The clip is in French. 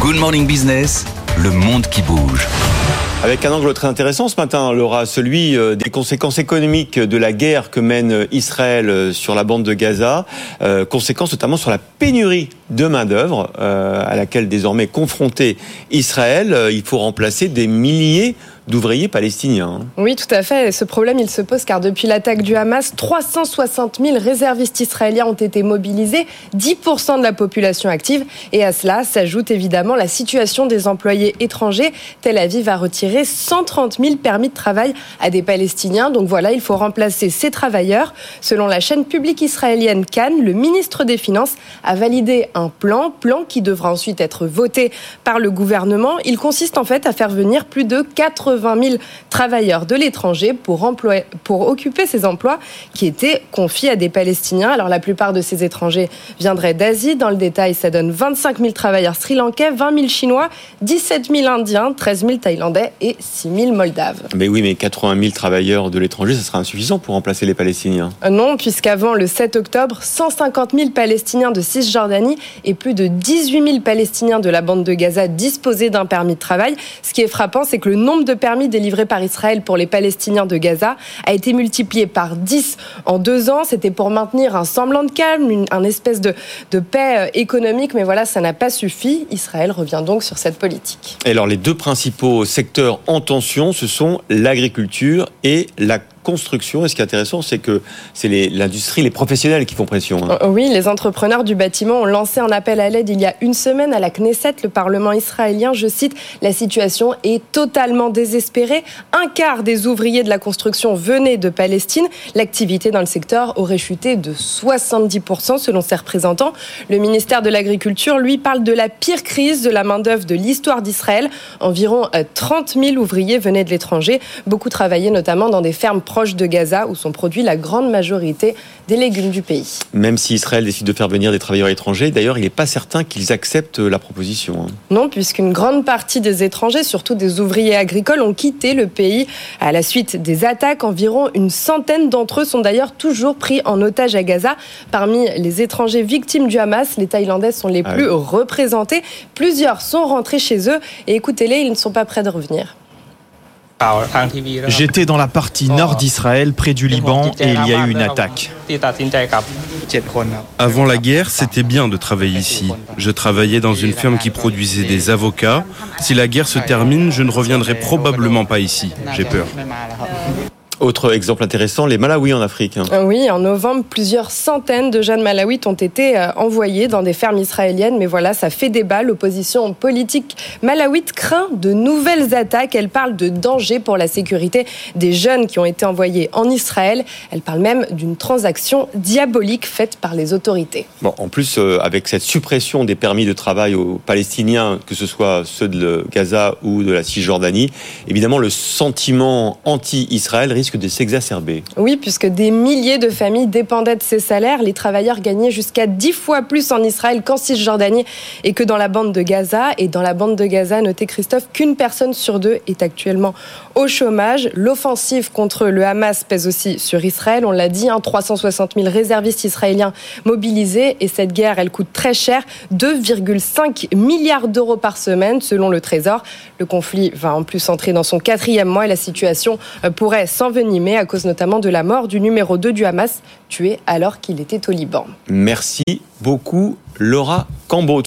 Good Morning Business, le monde qui bouge. Avec un angle très intéressant ce matin, Laura, celui euh, des conséquences économiques de la guerre que mène Israël euh, sur la bande de Gaza, euh, conséquences notamment sur la pénurie de main-d'œuvre à laquelle désormais confronté Israël. il faut remplacer des milliers d'ouvriers palestiniens. Oui, tout à fait. Ce problème, il se pose car depuis l'attaque du Hamas, 360 000 réservistes israéliens ont été mobilisés, 10% de la population active. Et à cela s'ajoute évidemment la situation des employés étrangers. Tel Aviv a retiré 130 000 permis de travail à des Palestiniens. Donc voilà, il faut remplacer ces travailleurs. Selon la chaîne publique israélienne Cannes, le ministre des Finances a validé un plan, plan qui devra ensuite être voté par le gouvernement. Il consiste en fait à faire venir plus de 80 20 000 travailleurs de l'étranger pour, pour occuper ces emplois qui étaient confiés à des Palestiniens. Alors la plupart de ces étrangers viendraient d'Asie. Dans le détail, ça donne 25 000 travailleurs sri-lankais, 20 000 Chinois, 17 000 Indiens, 13 000 Thaïlandais et 6 000 Moldaves. Mais oui, mais 80 000 travailleurs de l'étranger, ça sera insuffisant pour remplacer les Palestiniens euh, Non, puisqu'avant le 7 octobre, 150 000 Palestiniens de Cisjordanie et plus de 18 000 Palestiniens de la bande de Gaza disposaient d'un permis de travail. Ce qui est frappant, c'est que le nombre de permis délivrés par Israël pour les Palestiniens de Gaza a été multiplié par 10 en deux ans. C'était pour maintenir un semblant de calme, une, un espèce de, paix euh, économique, mais voilà, ça n'a pas suffi. Israël revient donc sur cette politique. Alors, les deux principaux secteurs en tension, ce sont l'agriculture et la construction. Et ce qui est intéressant, c'est que c'est l'industrie, les, professionnels qui font pression. Hein. Euh, oui, les entrepreneurs du bâtiment ont lancé un appel à l'aide il y a une semaine à la Knesset, le Parlement israélien. Je cite, la situation est totalement désespérée. Un quart des ouvriers de la construction venaient de Palestine. L'activité dans le secteur aurait chuté de 70% selon ses représentants. Le ministère de l'Agriculture, lui, parle de la pire crise de la main-d'œuvre de l'histoire d'Israël. Environ 30 euh, 000 ouvriers venaient de l'étranger. Beaucoup travaillaient notamment dans des fermes proches de Gaza où sont produits la grande majorité des légumes du pays. Même si Israël décide de faire venir des travailleurs étrangers, d'ailleurs, il n'est pas certain qu'ils acceptent la proposition. Hein. Non, puisqu'une grande partie des étrangers, surtout des ouvriers agricoles, ont quitté le pays à la suite des attaques. Environ une centaine d'entre eux sont d'ailleurs toujours pris en otage à Gaza. Parmi les étrangers victimes du Hamas, les Thaïlandais sont les ah plus représentés. Plusieurs sont rentrés chez eux et écoutez-les, ils ne sont pas prêts de revenir. J'étais dans la partie nord d'Israël, près du Liban, et il y a eu une attaque. Avant la guerre, c'était bien de travailler ici. Je travaillais dans une firme qui produisait des avocats. Si la guerre se termine, je ne reviendrai probablement pas ici. J'ai peur. Autre exemple intéressant, les Malawites en Afrique. Euh, oui, en novembre, plusieurs centaines de jeunes Malawites ont été euh, envoyés dans des fermes israéliennes. Mais voilà, ça fait débat. L'opposition politique malawite craint de nouvelles attaques. Elle parle de danger pour la sécurité des jeunes qui ont été envoyés en Israël. Elle parle même d'une transaction diabolique faite par les autorités. Bon, en plus, euh, avec cette suppression des permis de travail aux Palestiniens, que ce soit ceux de Gaza ou de la Cisjordanie, évidemment, le sentiment anti-Israël risque de s'exacerber. Oui, puisque des milliers de familles dépendaient de ces salaires. Les travailleurs gagnaient jusqu'à 10 fois plus en Israël qu'en Cisjordanie et que dans la bande de Gaza. Et dans la bande de Gaza, notez Christophe qu'une personne sur deux est actuellement au chômage. L'offensive contre le Hamas pèse aussi sur Israël. On l'a dit, 360 hein, 000 réservistes israéliens mobilisés. Et cette guerre, elle coûte très cher, 2,5 milliards d'euros par semaine selon le Trésor. Le conflit va en plus entrer dans son quatrième mois et la situation euh, pourrait à cause notamment de la mort du numéro 2 du Hamas, tué alors qu'il était au Liban. Merci beaucoup, Laura Cambo.